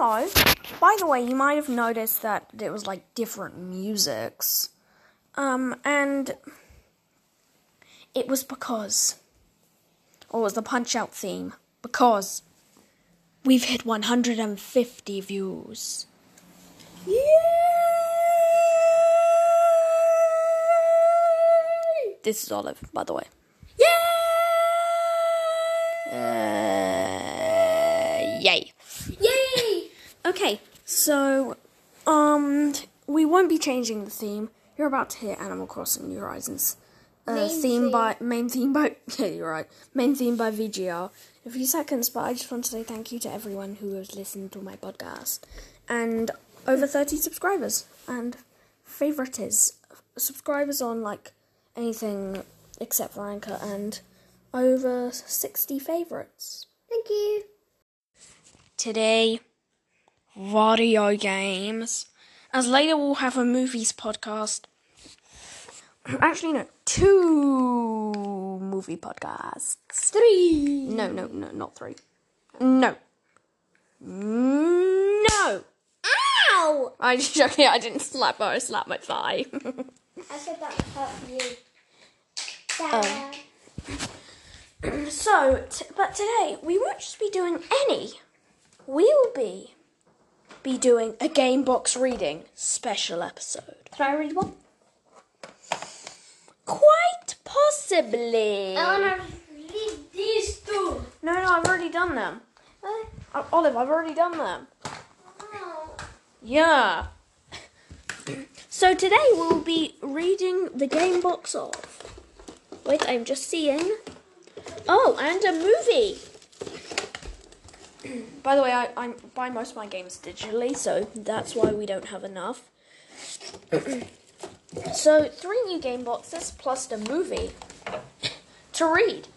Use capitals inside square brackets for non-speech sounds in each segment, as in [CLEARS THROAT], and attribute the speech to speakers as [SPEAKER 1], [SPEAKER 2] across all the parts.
[SPEAKER 1] hello. By the way, you might have noticed that it was like different musics. Um, and it was because, or was the Punch Out theme, because we've hit 150 views. Yay! This is Olive, by the way. Uh, yay.
[SPEAKER 2] Yay!
[SPEAKER 1] Okay, so um we won't be changing the theme. You're about to hear Animal Crossing New Horizons. Uh,
[SPEAKER 2] Main
[SPEAKER 1] theme
[SPEAKER 2] theme.
[SPEAKER 1] by main theme by [LAUGHS] yeah, you're right. Main theme by VGR. In a few seconds, but I just want to say thank you to everyone who has listened to my podcast and over 30 subscribers and favorites subscribers on like anything except for Anchor and over 60 favorites.
[SPEAKER 2] Thank you.
[SPEAKER 1] Today, video games. As later we'll have a movies podcast. [CLEARS THROAT] Actually, no, two movie podcasts.
[SPEAKER 2] Three.
[SPEAKER 1] No, no, no, not three. No. No.
[SPEAKER 2] Ow!
[SPEAKER 1] I just okay, I didn't slap her, I slapped my thigh. [LAUGHS]
[SPEAKER 2] I said that hurt you. Dad. Oh. [CLEARS THROAT]
[SPEAKER 1] so, t- but today we won't just be doing any. We'll be be doing a game box reading special episode.
[SPEAKER 2] Can I read one?
[SPEAKER 1] Quite possibly.
[SPEAKER 2] I wanna read these two.
[SPEAKER 1] No, no, I've already done them. Uh, Olive, I've already done them.
[SPEAKER 2] Oh.
[SPEAKER 1] Yeah. [CLEARS THROAT] So today we'll be reading the game box of. Wait, I'm just seeing. Oh, and a movie. [CLEARS THROAT] By the way, I, I buy most of my games digitally, so that's why we don't have enough. [CLEARS THROAT] so three new game boxes plus the movie [COUGHS] to read,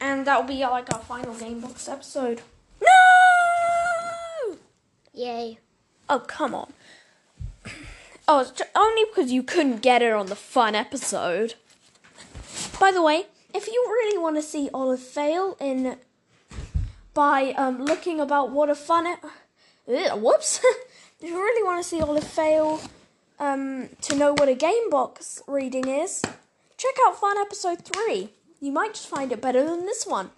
[SPEAKER 1] and that'll be uh, like our final game box episode. No!
[SPEAKER 2] Yay.
[SPEAKER 1] Oh, come on. [CLEARS THROAT] Oh, it's ju- only because you couldn't get it on the fun episode. By the way, if you really want to see Olive fail in by um, looking about what a fun it. Ugh, whoops. [LAUGHS] if you really want to see Olive fail um, to know what a game box reading is, check out fun episode 3. You might just find it better than this one.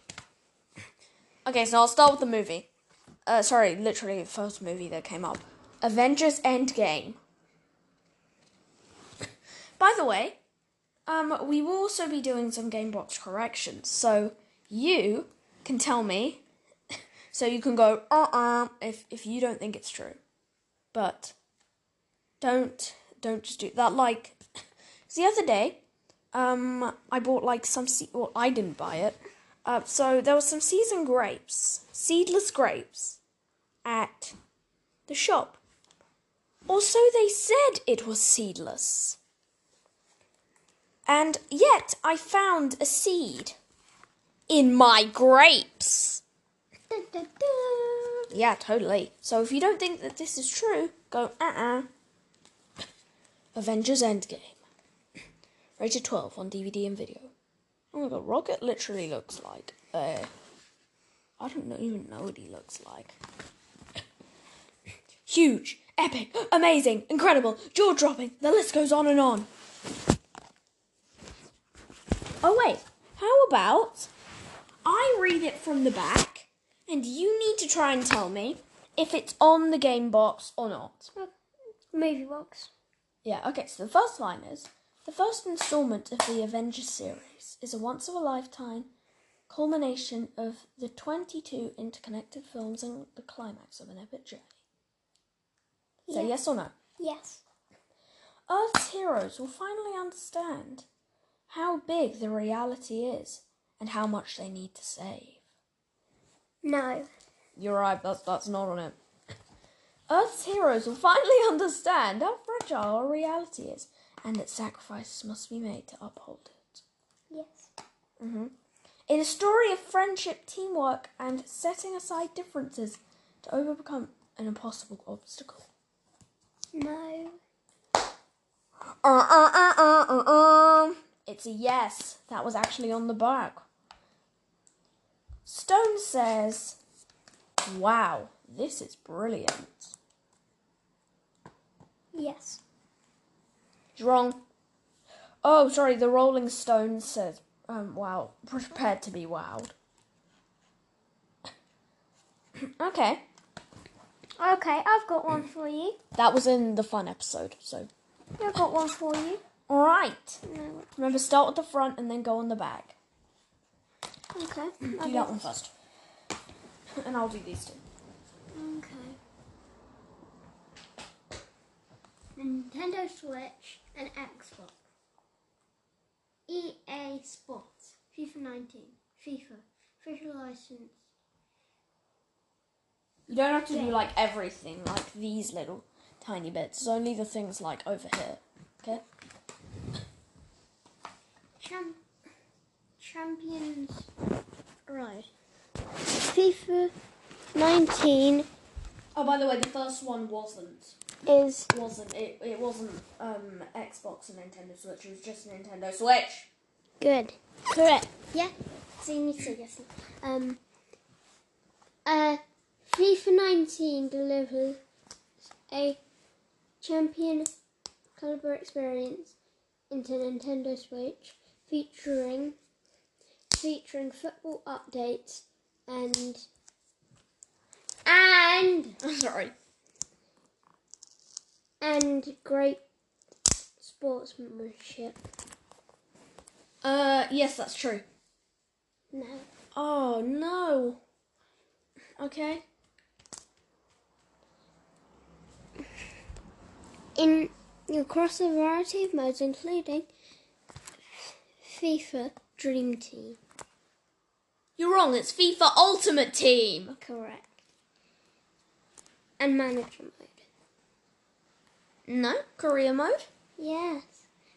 [SPEAKER 1] Okay, so I'll start with the movie. Uh, sorry, literally the first movie that came up. Avengers Endgame. By the way, um, we will also be doing some game box corrections, so you can tell me, so you can go uh uh if if you don't think it's true, but don't don't just do that. like [COUGHS] the other day, um, I bought like some se- well I didn't buy it, uh, so there was some seasoned grapes, seedless grapes, at the shop. Also, they said it was seedless. And yet, I found a seed in my grapes. Yeah, totally. So if you don't think that this is true, go uh uh Avengers Endgame. [CLEARS THROAT] Rated 12 on DVD and video. Oh my god, Rocket literally looks like uh I don't know, even know what he looks like. [COUGHS] Huge, epic, amazing, incredible, jaw dropping, the list goes on and on. Oh wait, how about I read it from the back and you need to try and tell me if it's on the game box or not.
[SPEAKER 2] Movie box.
[SPEAKER 1] Yeah, okay, so the first line is The first installment of the Avengers series is a once of a lifetime culmination of the 22 interconnected films and the climax of an epic journey. Say
[SPEAKER 2] Yeah.
[SPEAKER 1] yes or no.
[SPEAKER 2] Yes.
[SPEAKER 1] Earth's heroes will finally understand how big the reality is and how much they need to save.
[SPEAKER 2] No.
[SPEAKER 1] You're right, that's, that's not on it. Earth's heroes will finally [LAUGHS] understand how fragile our reality is and that sacrifices must be made to uphold it.
[SPEAKER 2] Yes. Mm-hmm.
[SPEAKER 1] In a story of friendship, teamwork, and setting aside differences to overcome an impossible obstacle.
[SPEAKER 2] No.
[SPEAKER 1] Uh, uh, uh, uh, uh, uh. It's a yes. That was actually on the back. Stone says, Wow, this is brilliant.
[SPEAKER 2] Yes.
[SPEAKER 1] Wrong. Oh, sorry. The Rolling Stones says, um, "Wow, prepared to be wowed." [COUGHS] okay,
[SPEAKER 2] Okay, I've got one for you.
[SPEAKER 1] that was in the fun episode. So,
[SPEAKER 2] I've got one for you.
[SPEAKER 1] all right.
[SPEAKER 2] No.
[SPEAKER 1] Remember, start with the front and then go on the back.
[SPEAKER 2] Okay.
[SPEAKER 1] Do that one first, [LAUGHS] and I'll do these two.
[SPEAKER 2] Okay. Nintendo Switch and Xbox. EA Sports. FIFA 19. FIFA. Official license.
[SPEAKER 1] You don't have to do like everything, like these little tiny bits. It's only the things like over here. Okay.
[SPEAKER 2] Cham- Champions. Right. FIFA 19
[SPEAKER 1] Oh, by the way, the first one wasn't.
[SPEAKER 2] is
[SPEAKER 1] wasn't it? It wasn't um Xbox and Nintendo Switch. It was just Nintendo Switch.
[SPEAKER 2] good. Correct. Yeah. See you need to say yes. Um. Uh, FIFA 19 delivers a champion caliber experience into Nintendo Switch, featuring featuring football updates and and [LAUGHS]
[SPEAKER 1] Sorry.
[SPEAKER 2] and great sportsmanship.
[SPEAKER 1] Uh, yes, that's true.
[SPEAKER 2] No.
[SPEAKER 1] Oh no. Okay.
[SPEAKER 2] In across a variety of modes, including FIFA Dream Team.
[SPEAKER 1] You're wrong. It's FIFA Ultimate Team.
[SPEAKER 2] Correct. And manager mode.
[SPEAKER 1] No, career mode.
[SPEAKER 2] Yes.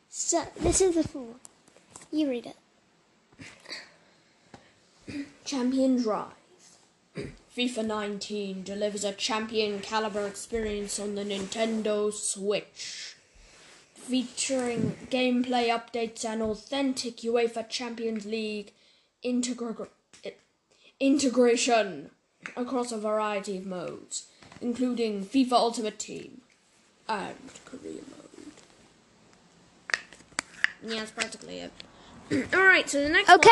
[SPEAKER 2] So this is the full one. You read it. [COUGHS]
[SPEAKER 1] Champion Rise. [COUGHS] FIFA 19 delivers a champion caliber experience on the Nintendo Switch. Featuring gameplay updates and authentic UEFA Champions League integra- i- integration across a variety of modes, including FIFA Ultimate Team and career mode. Yeah, that's practically it. [CLEARS THROAT] Alright, so the next one.
[SPEAKER 2] Okay.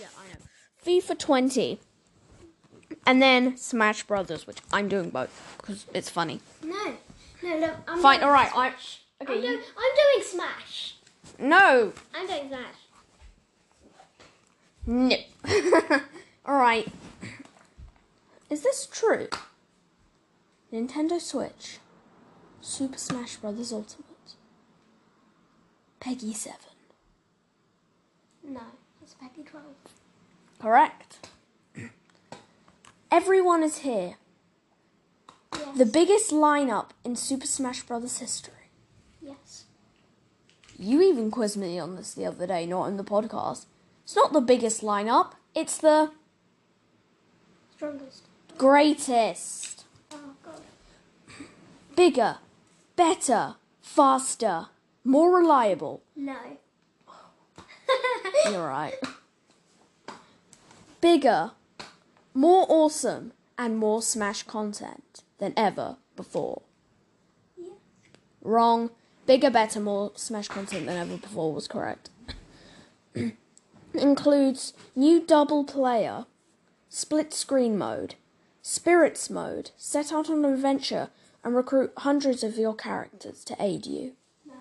[SPEAKER 1] Yeah, I know. FIFA 20. And then Smash Brothers, which I'm doing both because it's funny.
[SPEAKER 2] No. No, look. I'm
[SPEAKER 1] Fine, alright, I.
[SPEAKER 2] Smash.
[SPEAKER 1] Okay,
[SPEAKER 2] I'm,
[SPEAKER 1] you-
[SPEAKER 2] I'm doing Smash.
[SPEAKER 1] No!
[SPEAKER 2] I'm doing Smash.
[SPEAKER 1] No. [LAUGHS] alright. Is this true? Nintendo Switch. Super Smash Brothers Ultimate. PEGI 7.
[SPEAKER 2] No, it's PEGI 12.
[SPEAKER 1] Correct. Everyone is here.
[SPEAKER 2] Yes.
[SPEAKER 1] The biggest lineup in Super Smash Brothers history.
[SPEAKER 2] yes.
[SPEAKER 1] You even quizzed me on this the other day, not in the podcast. It's not the biggest lineup, it's the
[SPEAKER 2] Strongest.
[SPEAKER 1] greatest.
[SPEAKER 2] Oh god.
[SPEAKER 1] Bigger, better, faster, more reliable.
[SPEAKER 2] No. [LAUGHS]
[SPEAKER 1] You're right. Bigger, more awesome, and more Smash content than ever before.
[SPEAKER 2] Yeah.
[SPEAKER 1] Wrong. Bigger, better, more Smash content than ever before was correct. [CLEARS THROAT] Includes new double player, split screen mode, spirits mode, set out on an adventure, and recruit hundreds of your characters to aid you.
[SPEAKER 2] No.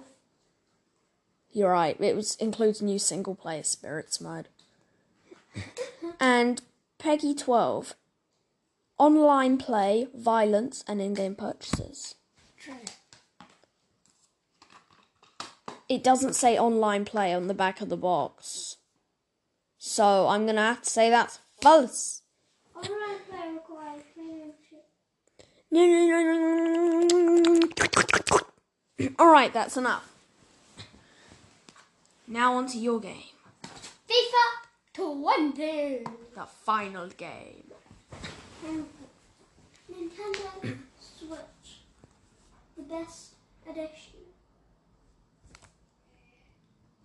[SPEAKER 1] You're right, it was includes new single player spirits mode. [LAUGHS] and PEGI 12. Online play, violence, and in game purchases.
[SPEAKER 2] True.
[SPEAKER 1] It doesn't say online play on the back of the box. So I'm gonna have to say that's false.
[SPEAKER 2] Online play requires membership.
[SPEAKER 1] Alright, that's enough. Now onto your game.
[SPEAKER 2] FIFA 20.
[SPEAKER 1] The final game.
[SPEAKER 2] Nintendo Switch. The best edition.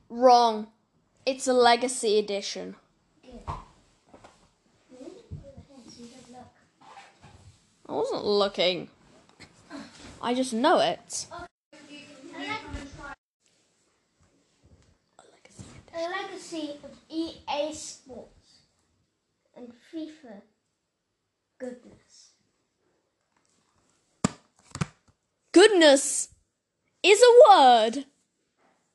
[SPEAKER 1] Wrong. It's a legacy edition.
[SPEAKER 2] Good. Really? So you don't look.
[SPEAKER 1] I wasn't looking. I just know it.
[SPEAKER 2] A legacy of EA Sports and FIFA goodness.
[SPEAKER 1] Goodness is a word.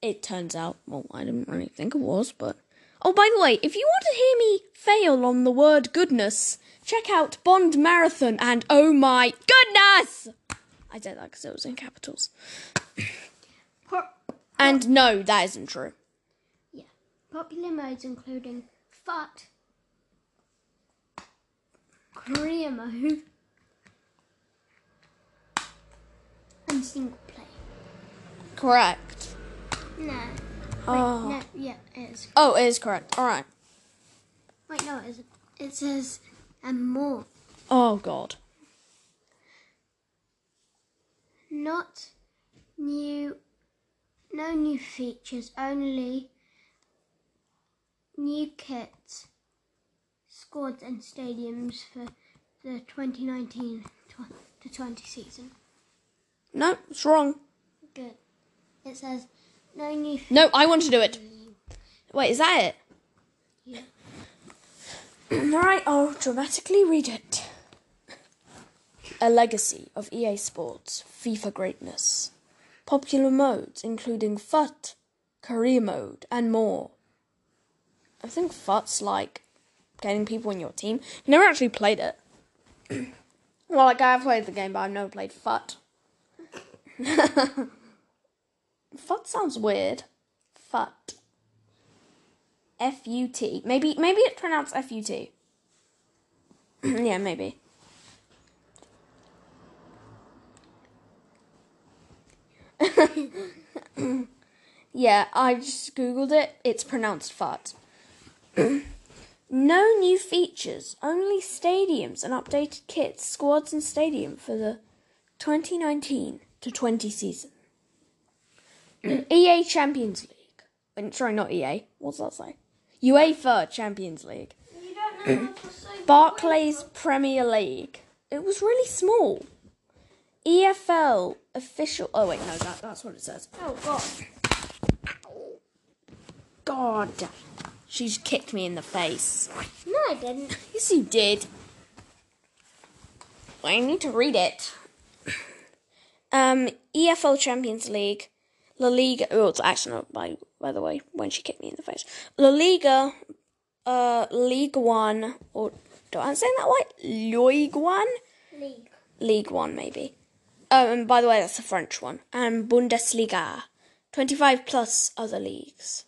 [SPEAKER 1] It turns out, well, I didn't really think it was, but. Oh, by the way, if you want to hear me fail on the word goodness, check out Bond Marathon and Oh My Goodness! I did that because it was in capitals. And no, that isn't true.
[SPEAKER 2] yeah. Popular modes including FUT, career mode, and single play.
[SPEAKER 1] Correct.
[SPEAKER 2] No. Wait,
[SPEAKER 1] Oh.
[SPEAKER 2] no, yeah, it is.
[SPEAKER 1] Oh, it is correct. Alright.
[SPEAKER 2] Wait, no, it isn't. It says, and more.
[SPEAKER 1] Oh, God.
[SPEAKER 2] Not new, no new features, only new kits, squads, and stadiums for the 2019 to 20 season.
[SPEAKER 1] No, it's wrong.
[SPEAKER 2] Good. It says no new.
[SPEAKER 1] No, I want to do it. Wait, is that it?
[SPEAKER 2] Yeah.
[SPEAKER 1] Alright, I'll dramatically read it. A legacy of EA Sports, FIFA greatness. Popular modes including FUT, career mode, and more. I think FUT's like getting people in your team. Never actually played it. [CLEARS THROAT] well, like I have played the game, but I've never played FUT. [LAUGHS] FUT sounds weird. FUT. F U T. Maybe maybe it's pronounced F U T. [CLEARS THROAT] yeah, maybe. [LAUGHS] yeah, I just googled it. It's pronounced fut. [CLEARS THROAT] no new features, only stadiums and updated kits, squads and stadium for the 2019 to 20 season. [CLEARS THROAT] EA Champions League. Sorry, not EA. What's that say? UEFA Champions League.
[SPEAKER 2] You don't know how to say.
[SPEAKER 1] Barclays Premier League. It was really small. EFL official. Oh wait, no, that, that's what it says.
[SPEAKER 2] Oh God.
[SPEAKER 1] God, she's kicked me in the face.
[SPEAKER 2] No, I didn't.
[SPEAKER 1] Yes, you did. I need to read it. Um, EFL Champions League, La Liga. Oh, it's actually not by by the way when she kicked me in the face. La Liga, uh, League One, or do I say that right? League One.
[SPEAKER 2] League.
[SPEAKER 1] League One, maybe. Oh, and by the way, that's the French one. And Bundesliga. 25 plus other leagues.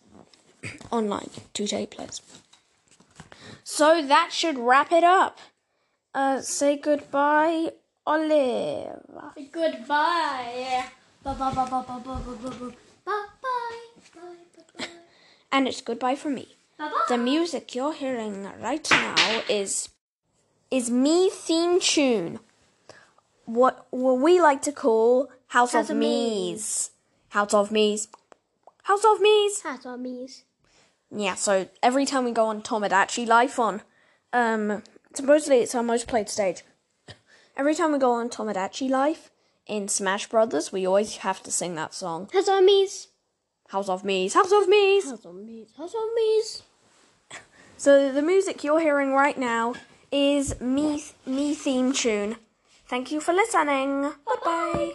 [SPEAKER 1] Online, two day players. So that should wrap it up. Uh, say goodbye, Olive.
[SPEAKER 2] Goodbye. Bye bye bye bye bye bye bye bye bye bye bye bye
[SPEAKER 1] And it's goodbye from me.
[SPEAKER 2] bye
[SPEAKER 1] The music you're hearing right now is is me theme tune. What what we like to call House,
[SPEAKER 2] House
[SPEAKER 1] of
[SPEAKER 2] of
[SPEAKER 1] Me's. House of Me's. House of Me's.
[SPEAKER 2] House of me's.
[SPEAKER 1] Yeah, so every time we go on Tomodachi Life on, um, supposedly it's our most played stage. Every time we go on Tomodachi Life in Smash Brothers, we always have to sing that song.
[SPEAKER 2] House of me's.
[SPEAKER 1] House of Me's, House of Me's.
[SPEAKER 2] House of me's. Hat on me's. [LAUGHS]
[SPEAKER 1] So the music you're hearing right now is me me theme tune. Thank you for listening. Bye bye.